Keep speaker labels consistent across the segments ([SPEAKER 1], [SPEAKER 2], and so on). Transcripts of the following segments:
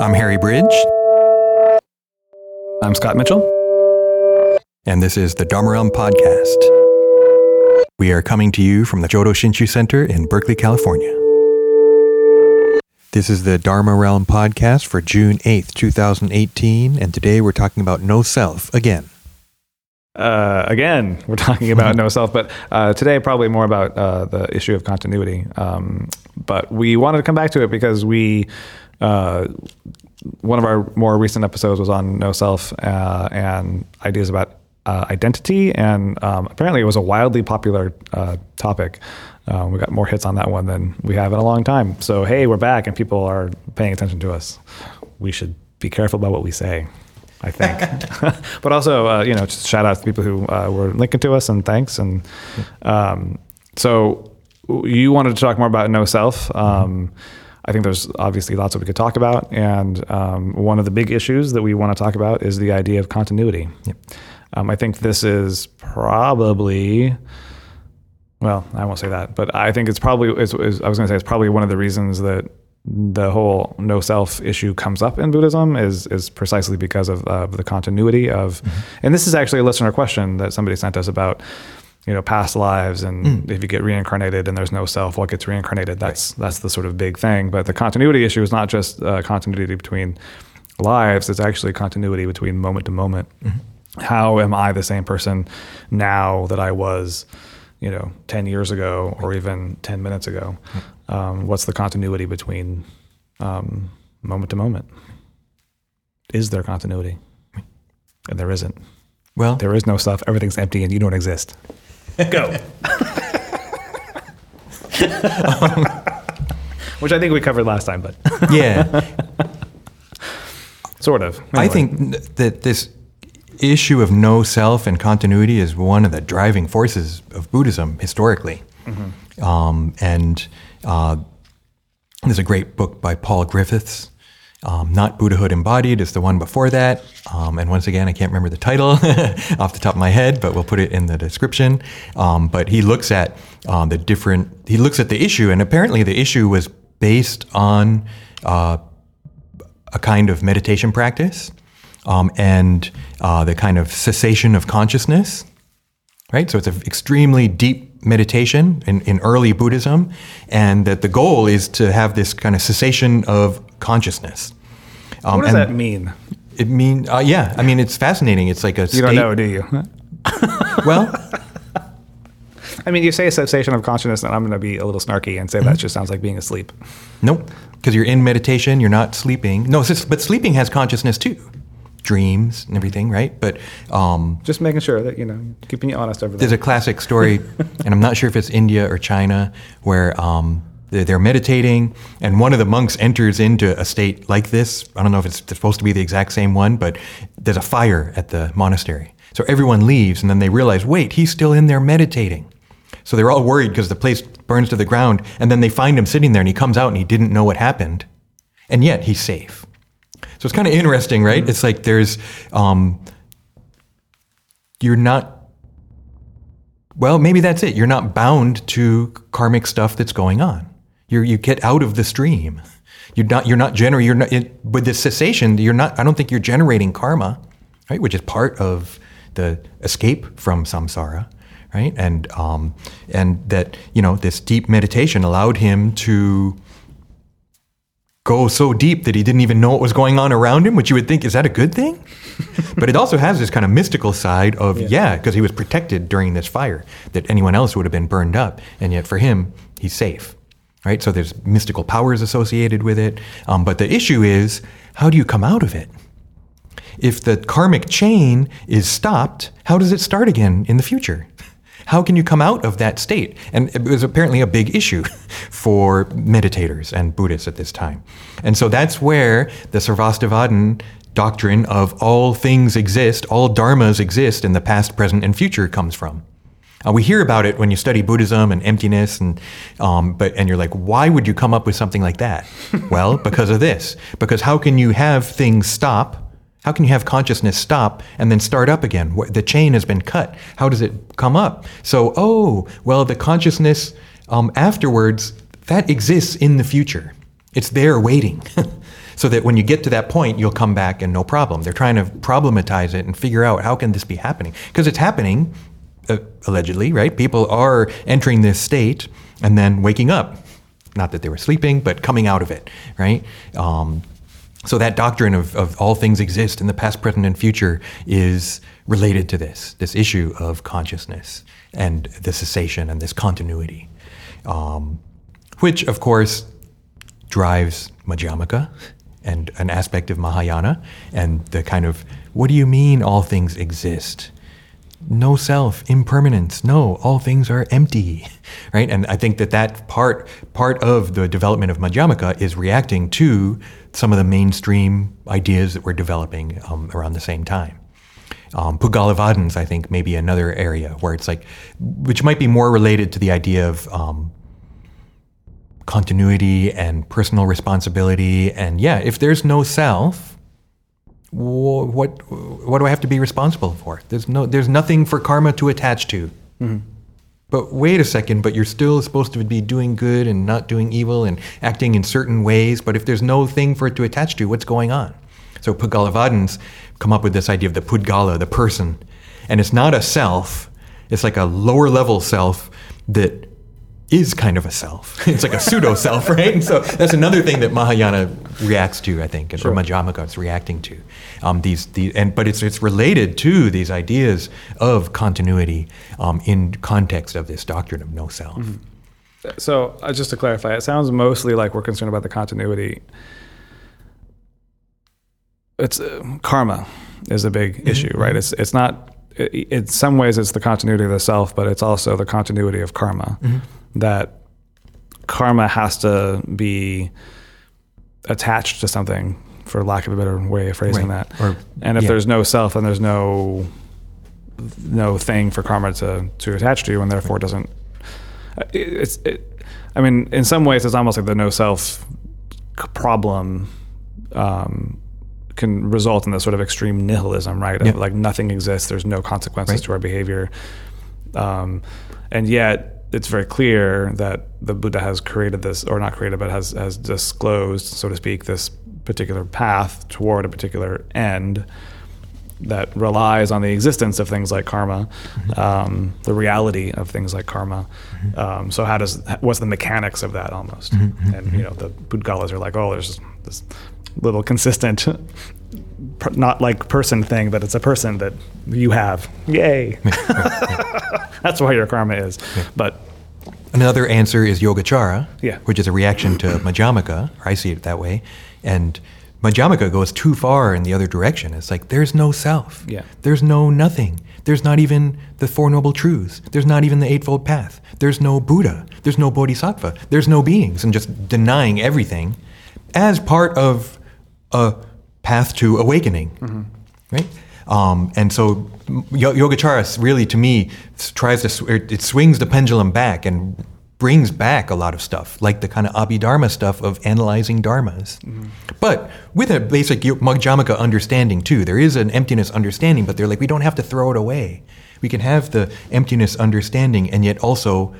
[SPEAKER 1] I'm Harry Bridge,
[SPEAKER 2] I'm Scott Mitchell.
[SPEAKER 1] and this is the Dharma Realm Podcast. We are coming to you from the Jodo Shinshu Center in Berkeley, California. This is the Dharma Realm Podcast for June 8th, 2018, and today we're talking about no self again.
[SPEAKER 2] Uh, again, we're talking about no self, but uh, today probably more about uh, the issue of continuity. Um, but we wanted to come back to it because we, uh, one of our more recent episodes was on no self uh, and ideas about uh, identity, and um, apparently it was a wildly popular uh, topic. Um, we got more hits on that one than we have in a long time. So hey, we're back, and people are paying attention to us. We should be careful about what we say. I think. but also, uh, you know, just shout out to people who uh, were linking to us and thanks. And um, so you wanted to talk more about no self. Um, I think there's obviously lots that we could talk about. And um, one of the big issues that we want to talk about is the idea of continuity. Um, I think this is probably. Well, I won't say that, but I think it's probably. It's, it's, I was going to say it's probably one of the reasons that the whole no self issue comes up in Buddhism is is precisely because of uh, the continuity of, and this is actually a listener question that somebody sent us about, you know, past lives and if you get reincarnated and there's no self, what gets reincarnated? That's that's the sort of big thing. But the continuity issue is not just uh, continuity between lives; it's actually continuity between moment to moment. How am I the same person now that I was? you know, 10 years ago or even 10 minutes ago? Um, what's the continuity between um, moment to moment? Is there continuity? And there isn't.
[SPEAKER 1] Well,
[SPEAKER 2] There is no stuff. Everything's empty and you don't exist. Go. Which I think we covered last time, but
[SPEAKER 1] yeah,
[SPEAKER 2] sort of.
[SPEAKER 1] I think that this issue of no self and continuity is one of the driving forces of Buddhism historically. Um, and uh, there's a great book by Paul Griffiths, um, Not Buddhahood Embodied, is the one before that. Um, and once again, I can't remember the title off the top of my head, but we'll put it in the description. Um, but he looks at um, the different, he looks at the issue, and apparently the issue was based on uh, a kind of meditation practice um, and uh, the kind of cessation of consciousness, right? So it's an extremely deep meditation in, in early Buddhism, and that the goal is to have this kind of cessation of consciousness. Um,
[SPEAKER 2] what does
[SPEAKER 1] and
[SPEAKER 2] that mean?
[SPEAKER 1] It mean, uh, yeah. I mean, it's fascinating. It's like a
[SPEAKER 2] You
[SPEAKER 1] state.
[SPEAKER 2] don't know, do you?
[SPEAKER 1] Well,
[SPEAKER 2] I mean, you say a cessation of consciousness, and I'm going to be a little snarky and say that just sounds like being asleep.
[SPEAKER 1] nope. Because you're in meditation, you're not sleeping. No, but sleeping has consciousness too, dreams and everything, right? But um,
[SPEAKER 2] Just making sure that, you know, keeping you honest over there.
[SPEAKER 1] There's a classic story, and I'm not sure if it's India or China, where um, they're, they're meditating, and one of the monks enters into a state like this. I don't know if it's supposed to be the exact same one, but there's a fire at the monastery. So everyone leaves, and then they realize, wait, he's still in there meditating. So they're all worried because the place burns to the ground, and then they find him sitting there, and he comes out, and he didn't know what happened, and yet he's safe. So it's kind of interesting, right? It's like there's, um, you're not well, maybe that's it. You're not bound to karmic stuff that's going on. You you get out of the stream. You're not you're not generating. You're not it, with the cessation. You're not. I don't think you're generating karma, right? Which is part of the escape from samsara, right? And um and that you know this deep meditation allowed him to go so deep that he didn't even know what was going on around him, which you would think is that a good thing? but it also has this kind of mystical side of yeah, because he was protected during this fire that anyone else would have been burned up, and yet for him, he's safe. Right? So there's mystical powers associated with it. Um, but the issue is, how do you come out of it? If the karmic chain is stopped, how does it start again in the future? How can you come out of that state? And it was apparently a big issue for meditators and Buddhists at this time. And so that's where the Sarvastivadin doctrine of all things exist, all dharmas exist in the past, present, and future comes from. Uh, we hear about it when you study Buddhism and emptiness, and um, but and you're like, why would you come up with something like that? well, because of this. Because how can you have things stop? How can you have consciousness stop and then start up again? The chain has been cut. How does it come up? So, oh, well, the consciousness um, afterwards that exists in the future. It's there waiting. so that when you get to that point, you'll come back and no problem. They're trying to problematize it and figure out how can this be happening because it's happening uh, allegedly, right? People are entering this state and then waking up. Not that they were sleeping, but coming out of it, right? Um, so that doctrine of, of all things exist in the past, present, and future is related to this, this issue of consciousness and the cessation and this continuity, um, which of course drives Madhyamaka and an aspect of Mahayana and the kind of what do you mean all things exist? no self, impermanence. No, all things are empty, right? And I think that that part part of the development of Madhyamaka is reacting to some of the mainstream ideas that we're developing um, around the same time. Um, Puggalavadins, I think, may be another area where it's like, which might be more related to the idea of um, continuity and personal responsibility. And yeah, if there's no self, what what do I have to be responsible for? There's no there's nothing for karma to attach to. Mm-hmm. But wait a second, but you're still supposed to be doing good and not doing evil and acting in certain ways. But if there's no thing for it to attach to, what's going on? So Puggalavadins come up with this idea of the Pudgala, the person. And it's not a self, it's like a lower level self that is kind of a self. It's like a pseudo self, right? And so that's another thing that Mahayana reacts to, I think, and sure. or Madhyamaka is reacting to. Um, these, these, and but it's it's related to these ideas of continuity um, in context of this doctrine of no self. Mm-hmm.
[SPEAKER 2] So uh, just to clarify, it sounds mostly like we're concerned about the continuity. It's uh, karma is a big mm-hmm. issue, right? It's it's not. in some ways, it's the continuity of the self, but it's also the continuity of karma. Mm-hmm that karma has to be attached to something, for lack of a better way of phrasing right. that. Or, and if yeah. there's no self, then there's no no thing for karma to to attach to, you, and therefore it doesn't. It, it's. It, I mean, in some ways, it's almost like the no self problem um, can result in this sort of extreme nihilism, right? Like nothing exists, there's no consequences right. to our behavior, um, and yet it's very clear that the Buddha has created this, or not created, but has has disclosed, so to speak, this particular path toward a particular end that relies on the existence of things like karma, um, the reality of things like karma. Um, so how does what's the mechanics of that almost? Mm-hmm. and you know the Pudgalas are like, oh, there's this little consistent, not like person thing, but it's a person that you have. Yay! That's why your karma is. Yeah. But
[SPEAKER 1] another answer is yogacara,
[SPEAKER 2] yeah.
[SPEAKER 1] which is a reaction to Madhyamaka, or I see it that way, and. Madhyamaka goes too far in the other direction. It's like there's no self.
[SPEAKER 2] Yeah.
[SPEAKER 1] There's no nothing. There's not even the Four Noble Truths. There's not even the Eightfold Path. There's no Buddha. There's no Bodhisattva. There's no beings, and just denying everything as part of a path to awakening, mm-hmm. right? Um, and so Yogacara really, to me, tries to it swings the pendulum back and brings back a lot of stuff, like the kind of Abhidharma stuff of analyzing dharmas. Mm-hmm. But with a basic Madhyamaka understanding too, there is an emptiness understanding, but they're like we don't have to throw it away. We can have the emptiness understanding and yet also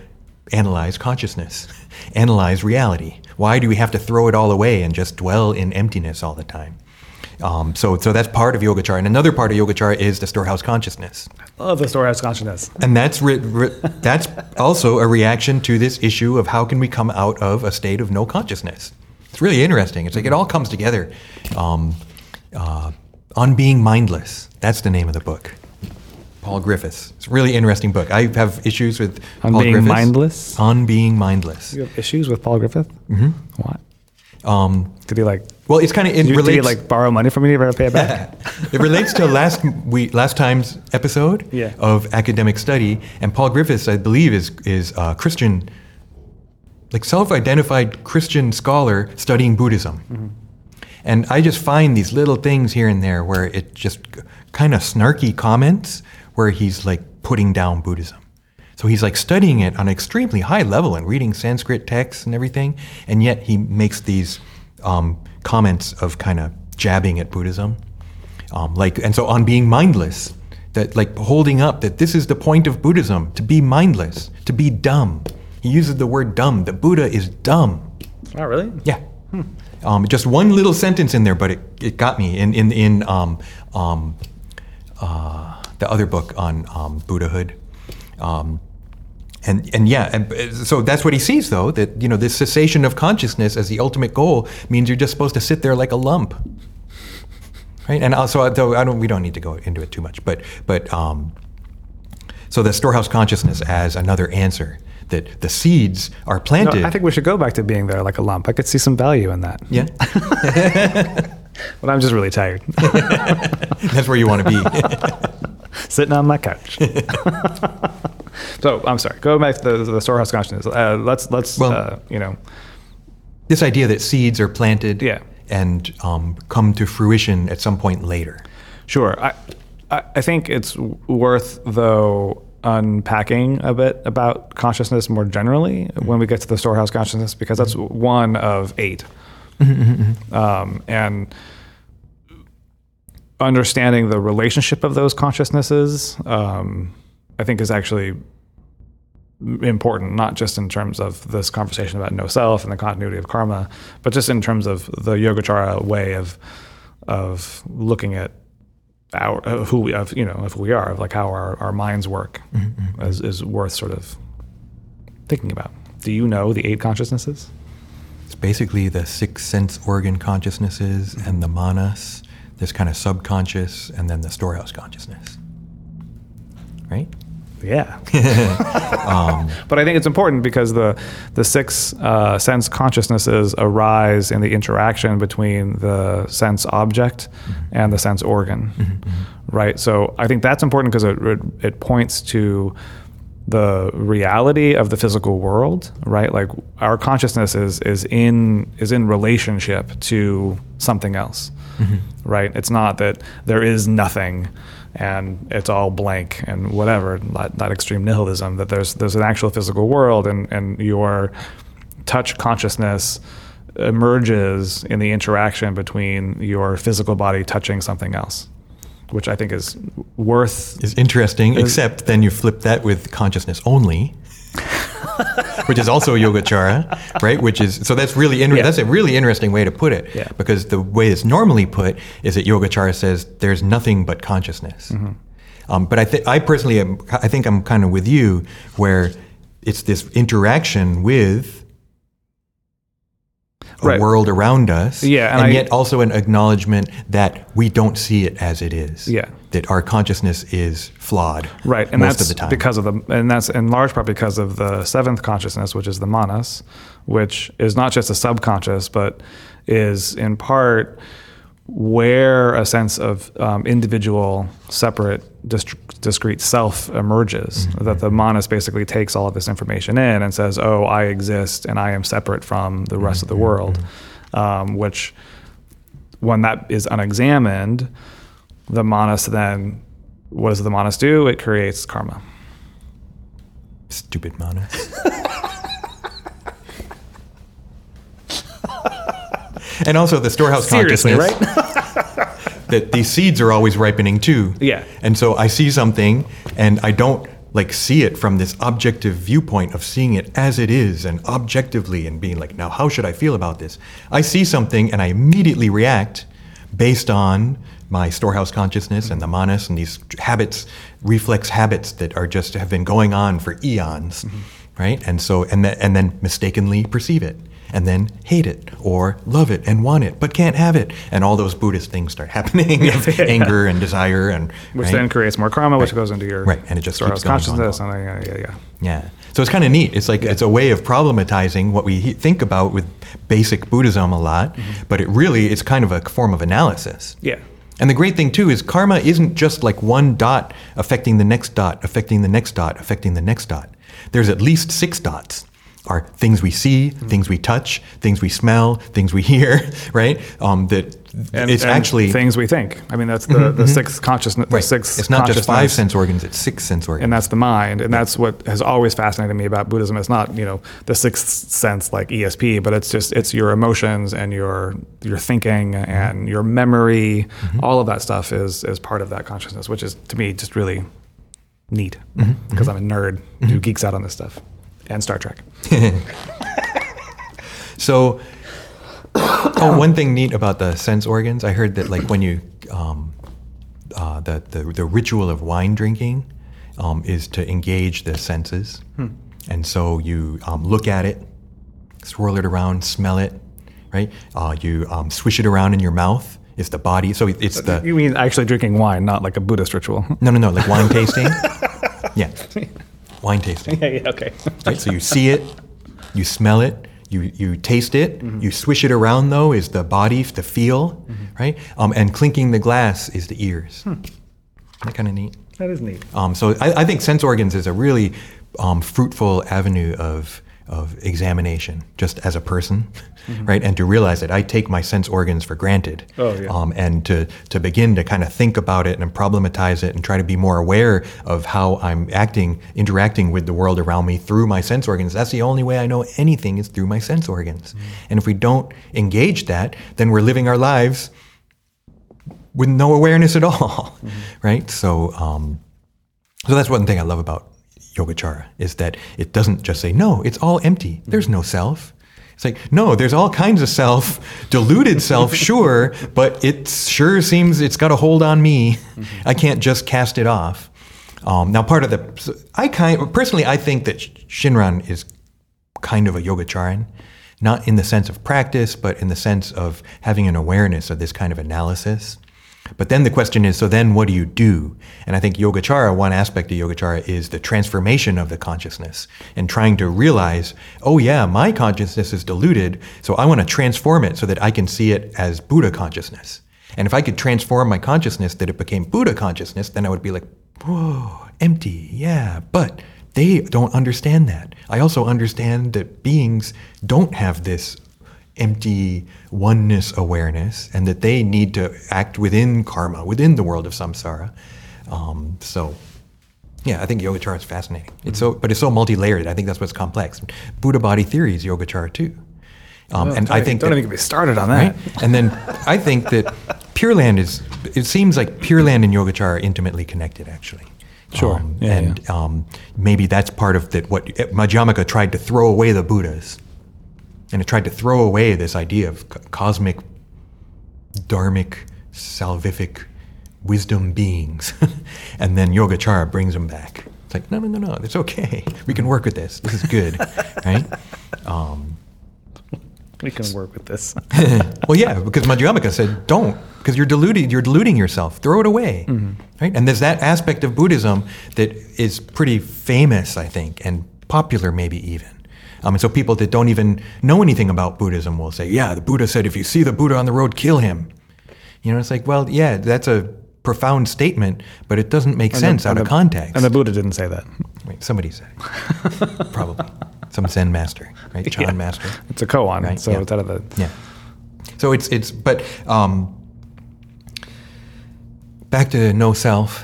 [SPEAKER 1] analyze consciousness, analyze reality. Why do we have to throw it all away and just dwell in emptiness all the time? Um, so, so that's part of Yogacara. And another part of Yogacara is the storehouse consciousness.
[SPEAKER 2] I love the storehouse consciousness.
[SPEAKER 1] And that's re- re- that's also a reaction to this issue of how can we come out of a state of no consciousness. It's really interesting. It's like it all comes together. Um, uh, on being mindless. That's the name of the book. Paul Griffiths. It's a really interesting book. I have issues with
[SPEAKER 2] on
[SPEAKER 1] Paul
[SPEAKER 2] being
[SPEAKER 1] Griffiths.
[SPEAKER 2] mindless.
[SPEAKER 1] On being mindless.
[SPEAKER 2] You have issues with Paul Griffith.
[SPEAKER 1] Mm-hmm.
[SPEAKER 2] What? Um, did he like?
[SPEAKER 1] Well, it's kind of it relates.
[SPEAKER 2] Like borrow money from me to pay it back?
[SPEAKER 1] it relates to last we last time's episode
[SPEAKER 2] yeah.
[SPEAKER 1] of academic study, and Paul Griffiths, I believe, is is a Christian, like self-identified Christian scholar studying Buddhism. Mm-hmm. And I just find these little things here and there where it just kind of snarky comments where he's like putting down Buddhism. So he's like studying it on an extremely high level and reading Sanskrit texts and everything, and yet he makes these um, comments of kind of jabbing at Buddhism, um, like and so on being mindless, that like holding up that this is the point of Buddhism to be mindless, to be dumb. He uses the word dumb. The Buddha is dumb.
[SPEAKER 2] Oh, really?
[SPEAKER 1] Yeah. Hmm. Um, just one little sentence in there, but it, it got me in in in um, um, uh, the other book on um, Buddhahood. And and yeah, and uh, so that's what he sees though that you know this cessation of consciousness as the ultimate goal means you're just supposed to sit there like a lump, right? And also, though I don't, we don't need to go into it too much, but but um, so the storehouse consciousness as another answer that the seeds are
[SPEAKER 2] No,
[SPEAKER 1] planted.
[SPEAKER 2] I think we should go back to being there like a lump. I could see some value in that.
[SPEAKER 1] yeah,
[SPEAKER 2] But I'm just really tired.
[SPEAKER 1] that's where you want to be.
[SPEAKER 2] Sitting on my couch. So I'm sorry. Go back to the, the storehouse consciousness. Uh, let's let's
[SPEAKER 1] Well-
[SPEAKER 2] uh, you know
[SPEAKER 1] this idea that seeds are planted
[SPEAKER 2] Yeah.
[SPEAKER 1] and um, come to fruition at some point later.
[SPEAKER 2] Sure. I, I I think it's worth, though, unpacking a bit about consciousness more generally when we get to the storehouse consciousness, because that's one of 8 Um, and understanding the relationship of those consciousnesses, um, I think, is actually important, not just in terms of this conversation about no self and the continuity of karma, but just in terms of the Yogacara way of of looking at our uh, who we of you know of who we are, of like how our, our minds work, is, is worth sort of thinking about. Do you know the eight consciousnesses?
[SPEAKER 1] It's basically the six sense organ consciousnesses and the manas, this kind of subconscious, and then the storehouse consciousness. Right?
[SPEAKER 2] Yeah. Um, but I think it's important because the the six uh, sense consciousnesses arise in the interaction between the sense object mm-hmm. and the sense organ, mm-hmm. Mm-hmm. right? So I think that's important because it, it it points to the reality of the physical world, right? Like our consciousness is is in is in relationship to something else, right? It's not that there is nothing and it's all blank and whatever, not, not extreme nihilism. That there's there's an actual physical world, and and your touch consciousness emerges in the interaction between your physical body touching something else, which I think is worth
[SPEAKER 1] Is interesting, except then you flip that with consciousness only. which is also yogacara, right? Which is so that's really inter-
[SPEAKER 2] Yeah.
[SPEAKER 1] that's a really interesting way to put it.
[SPEAKER 2] Yeah.
[SPEAKER 1] Because the way it's normally put is that yogacara says there's nothing but consciousness.
[SPEAKER 2] Mm-hmm.
[SPEAKER 1] Um, but I think I personally am, I think I'm kind of with you where it's this interaction with a
[SPEAKER 2] Right.
[SPEAKER 1] world around us,
[SPEAKER 2] Yeah, and
[SPEAKER 1] and,
[SPEAKER 2] I-
[SPEAKER 1] yet also an acknowledgement that we don't see it as it is.
[SPEAKER 2] Yeah.
[SPEAKER 1] that our consciousness is flawed,
[SPEAKER 2] right and
[SPEAKER 1] most
[SPEAKER 2] that's
[SPEAKER 1] of the time.
[SPEAKER 2] because of the and that's in large part because of the seventh consciousness which is the manas which is not just a subconscious but is in part where a sense of um, individual separate dist- discrete self emerges that the manas basically takes all of this information in and says oh i exist and i am separate from the rest of the world um, which when that is unexamined the manas then what does the manas do? It creates karma.
[SPEAKER 1] Stupid mana. and also the storehouse
[SPEAKER 2] seriously
[SPEAKER 1] consciousness
[SPEAKER 2] right
[SPEAKER 1] that these seeds are always ripening too.
[SPEAKER 2] Yeah.
[SPEAKER 1] And so I see something and I don't like see it from this objective viewpoint of seeing it as it is and objectively and being like, now how should I feel about this? I see something and I immediately react based on my storehouse consciousness and the manas and these habits, reflex habits that are just have been going on for eons, mm-hmm. right? And so and then and then mistakenly perceive it and then hate it or love it and want it but can't have it. And all those buddhist things start happening of
[SPEAKER 2] Yeah.
[SPEAKER 1] anger and desire and
[SPEAKER 2] which
[SPEAKER 1] right?
[SPEAKER 2] then creates more karma which goes into your
[SPEAKER 1] Right, and it just keeps going,
[SPEAKER 2] consciousness and uh, yeah, yeah yeah.
[SPEAKER 1] Yeah. So it's kind of neat. It's like it's a way of problematizing what we he- think about with basic buddhism a lot mm-hmm. but it really it's kind of a form of analysis.
[SPEAKER 2] Yeah.
[SPEAKER 1] And the great thing too is karma isn't just like one dot affecting the next dot, affecting the next dot, affecting the next dot. There's at least six dots. Are things we see, things we touch, things we smell, things we hear, right? Um, that
[SPEAKER 2] and,
[SPEAKER 1] it's
[SPEAKER 2] and
[SPEAKER 1] actually Mm-hmm,
[SPEAKER 2] things we think. I mean that's the, the sixth consciousness the sixth
[SPEAKER 1] It's not just five sense organs; it's six sense organs.
[SPEAKER 2] and that's the mind and that's what has always fascinated me about buddhism. It's not you know the sixth sense like esp but it's just it's your emotions and your your thinking
[SPEAKER 1] Mm-hmm.
[SPEAKER 2] and your memory. All of that stuff is is part of that consciousness which is to me just really neat
[SPEAKER 1] Mm-hmm.
[SPEAKER 2] because i'm a nerd who geeks out on this stuff and star trek
[SPEAKER 1] So oh, one thing neat about the sense organs, I heard that like when you um, uh, the, the the ritual of wine drinking um, is to engage the senses, and so you um, look at it, swirl it around, smell it, right? Uh, you um, swish it around in your mouth. It's the body, so it's the
[SPEAKER 2] You mean actually drinking wine, not like a Buddhist ritual?
[SPEAKER 1] no, no, no, like wine tasting. yeah, wine tasting.
[SPEAKER 2] yeah, yeah, okay.
[SPEAKER 1] Right? So you see it, you smell it, you, you taste it, you swish it around though is the body, the feel, right? Um, and clinking the glass is the ears. Isn't that kind of neat?
[SPEAKER 2] That is neat.
[SPEAKER 1] Um, so I, I think sense organs is a really um, fruitful avenue of of examination, just as a person, right? And to realize that I take my sense organs for granted,
[SPEAKER 2] Oh, yeah.
[SPEAKER 1] um, and to to begin to kind of think about it and problematize it and try to be more aware of how I'm acting, interacting with the world around me through my sense organs. That's the only way I know anything is through my sense organs. And if we don't engage that, then we're living our lives with no awareness at all, right? So, um, so that's one thing I love about Yogacara is that it doesn't just say no, it's all empty. There's no self. It's like no, there's all kinds of self, deluded self, sure, but it sure seems it's got a hold on me. I can't just cast it off. Um, now, part of the I kind personally I think that Shinran is kind of a yogacharan, not in the sense of practice, but in the sense of having an awareness of this kind of analysis. But then the question is, so then what do you do? And I think Yogacara, one aspect of Yogacara is the transformation of the consciousness and trying to realize, oh yeah, my consciousness is diluted, so I want to transform it so that I can see it as Buddha consciousness. And if I could transform my consciousness that it became Buddha consciousness, then I would be like, whoa, empty, yeah. But they don't understand that. I also understand that beings don't have this empty oneness awareness and that they need to act within karma, within the world of samsara. Um, so, yeah, I think Yogacara is fascinating. It's so, but it's so multi-layered. I think that's what's complex. Buddha body theory is Yogacara too. Um, and I think
[SPEAKER 2] don't
[SPEAKER 1] that-
[SPEAKER 2] even get me started on that.
[SPEAKER 1] right? And then I think that Pure Land is. It seems like Pure Land and Yogacara are intimately connected, actually.
[SPEAKER 2] Sure.
[SPEAKER 1] Um,
[SPEAKER 2] Yeah,
[SPEAKER 1] and Um, maybe that's part of that. What Madhyamaka tried to throw away the Buddhas, and it tried to throw away this idea of co- cosmic, dharmic, salvific wisdom beings, and then Yogacara brings them back. It's like no, no, no, no. It's okay. We can work with this. This is good, right? Um,
[SPEAKER 2] We can work with this.
[SPEAKER 1] well, yeah, because Madhyamaka said, "Don't," because you're deluding. You're deluding yourself. Throw it away, right? And there's that aspect of Buddhism that is pretty famous, I think, and popular, maybe even. Um, and so people that don't even know anything about Buddhism will say, "Yeah, the Buddha said if you see the Buddha on the road, kill him." You know, it's like, well, yeah, that's a profound statement, but it doesn't make sense out
[SPEAKER 2] and
[SPEAKER 1] of
[SPEAKER 2] the-
[SPEAKER 1] context.
[SPEAKER 2] And the Buddha didn't say that.
[SPEAKER 1] Wait, somebody said, it. probably some Zen master, right? Chan
[SPEAKER 2] Yeah.
[SPEAKER 1] master.
[SPEAKER 2] It's a koan,
[SPEAKER 1] Right,
[SPEAKER 2] so
[SPEAKER 1] yeah.
[SPEAKER 2] it's out of the.
[SPEAKER 1] Yeah. So it's it's but um, back to no self.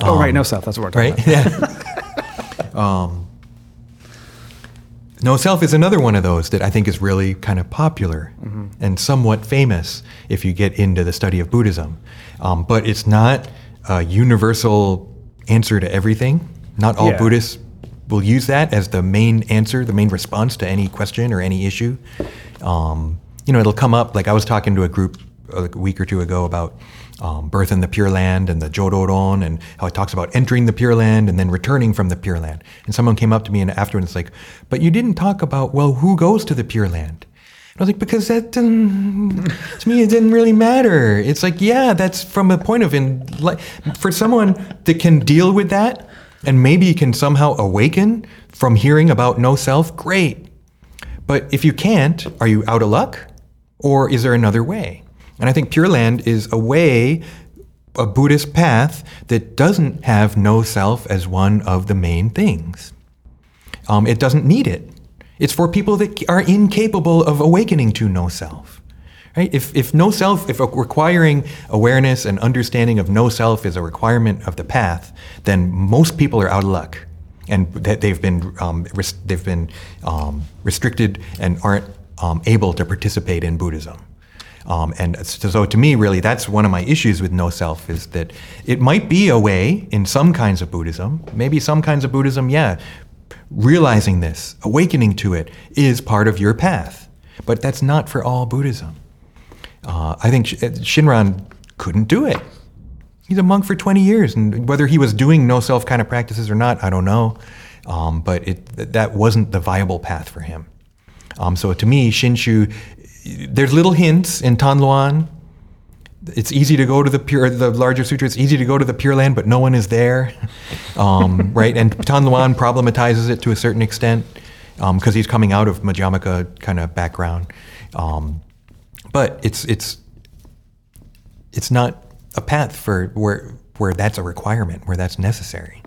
[SPEAKER 2] Oh, right,
[SPEAKER 1] Um,
[SPEAKER 2] no self. That's what we're talking
[SPEAKER 1] Right.
[SPEAKER 2] about.
[SPEAKER 1] Yeah. um, no self is another one of those that I think is really kind of popular
[SPEAKER 2] Mm-hmm.
[SPEAKER 1] and somewhat famous if you get into the study of Buddhism. Um, but it's not a universal answer to everything. Not all
[SPEAKER 2] Yeah.
[SPEAKER 1] Buddhists will use that as the main answer, the main response to any question or any issue. Um, you know, it'll come up like I was talking to a group a week or two ago about um, birth in the Pure Land and the Jodoron and how it talks about entering the Pure Land and then returning from the Pure Land. And someone came up to me and afterwards it's like, but you didn't talk about, well, who goes to the Pure Land? And I was like, because that to me, it didn't really matter. It's like, yeah, that's from a point of in, for someone that can deal with that and maybe can somehow awaken from hearing about no self, great. But if you can't, are you out of luck? Or is there another way? And I think Pure Land is a way, a Buddhist path that doesn't have no self as one of the main things. Um, it doesn't need it. It's for people that are incapable of awakening to no self. Right? If, if no self, if requiring awareness and understanding of no self is a requirement of the path, then most people are out of luck, and they've been um, they've been um, restricted and aren't um, able to participate in Buddhism. Um, and so, so to me, really, that's one of my issues with no self is that it might be a way in some kinds of Buddhism, maybe some kinds of Buddhism, yeah, realizing this, awakening to it is part of your path. But that's not for all Buddhism. Uh, I think Shinran couldn't do it. He's a monk for 20 years, and whether he was doing no self kind of practices or not, I don't know. Um, but it, that wasn't the viable path for him. Um, so to me, Shinshu, there's little hints in Tanluan. It's easy to go to the pure, the larger sutra. It's easy to go to the Pure Land, but no one is there, um, right? And Tanluan problematizes it to a certain extent because um, he's coming out of Madhyamaka kind of background. Um, but it's it's it's not a path for where where that's a requirement, where that's necessary.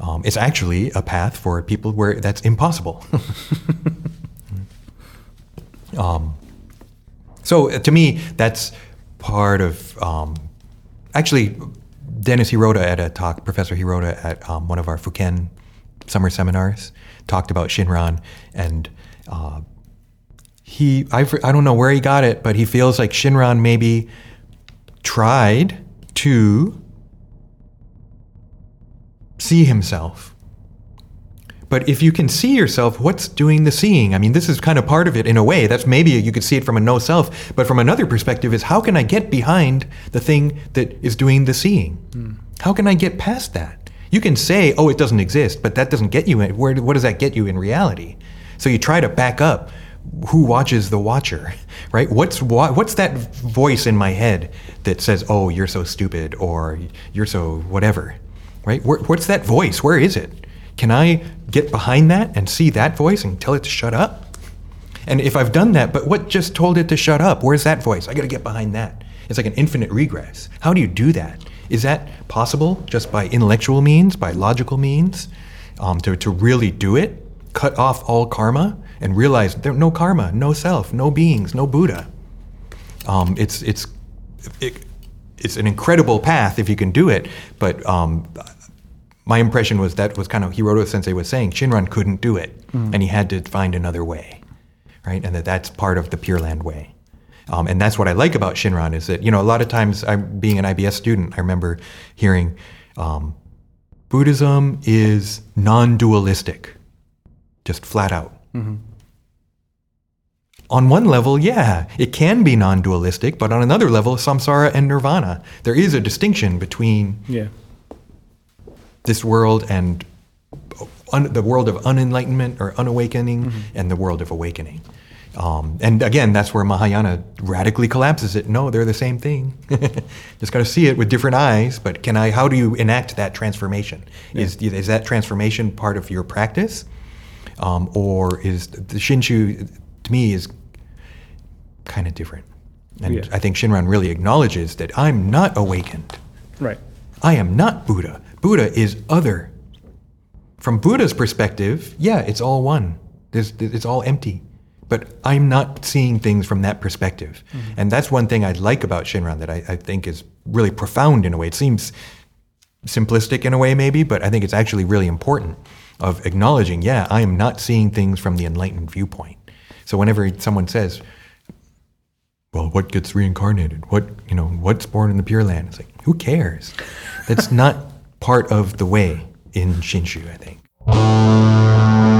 [SPEAKER 1] Um, it's actually a path for people where that's impossible. um, so uh, to me, that's part of um, actually Dennis Hirota at a talk, Professor Hirota at um, one of our Fuken summer seminars talked about Shinran and uh, he I, I don't know where he got it, but he feels like Shinran maybe tried to see himself. But if you can see yourself, what's doing the seeing? I mean, this is kind of part of it in a way. That's maybe you could see it from a no self. But from another perspective, is how can I get behind the thing that is doing the seeing? Mm. How can I get past that? You can say, oh, it doesn't exist, but that doesn't get you in. Where, what does that get you in reality? So you try to back up who watches the watcher, right? What's what's that voice in my head that says, "Oh, you're so stupid," or "You're so whatever," right? Where, what's that voice? Where is it? Can I get behind that and see that voice and tell it to shut up? And if I've done that, but what just told it to shut up? Where's that voice? I got to get behind that. It's like an infinite regress. How do you do that? Is that possible just by intellectual means, by logical means, um, to, to really do it? Cut off all karma? and realize there's no karma, no self, no beings, no Buddha. Um, it's it's it, it's an incredible path if you can do it, but um, my impression was that was kind of Hirota Sensei was saying Shinran couldn't do it, mm. and he had to find another way, right? And that that's part of the Pure Land way. Um, and that's what I like about Shinran is that you know a lot of times I'm being an IBS student, I remember hearing um, Buddhism is non-dualistic, just flat out. Mm-hmm on one level, yeah, it can be non dualistic, but on another level, samsara and nirvana. There is a distinction between
[SPEAKER 2] yeah.
[SPEAKER 1] This world and un- the world of unenlightenment or unawakening mm-hmm. and the world of awakening. Um, and again, that's where Mahayana radically collapses it. No, they're the same thing. Just got to see it with different eyes. But can I? How do you enact that transformation? Yeah. Is is that transformation part of your practice, um, or is the Shinshu to me is kind of different. And yeah. I think Shinran really acknowledges that I'm not awakened.
[SPEAKER 2] Right.
[SPEAKER 1] I am not Buddha. Buddha is other. From Buddha's perspective, yeah, it's all one. There's, it's all empty. But I'm not seeing things from that perspective. Mm-hmm. And that's one thing I like about Shinran that I, I think is really profound in a way. It seems simplistic in a way, maybe, but I think it's actually really important of acknowledging, yeah, I am not seeing things from the enlightened viewpoint. So whenever someone says, well, what gets reincarnated? What, you know, what's born in the Pure Land? It's like, who cares? That's not part of the way in Shinshu, I think.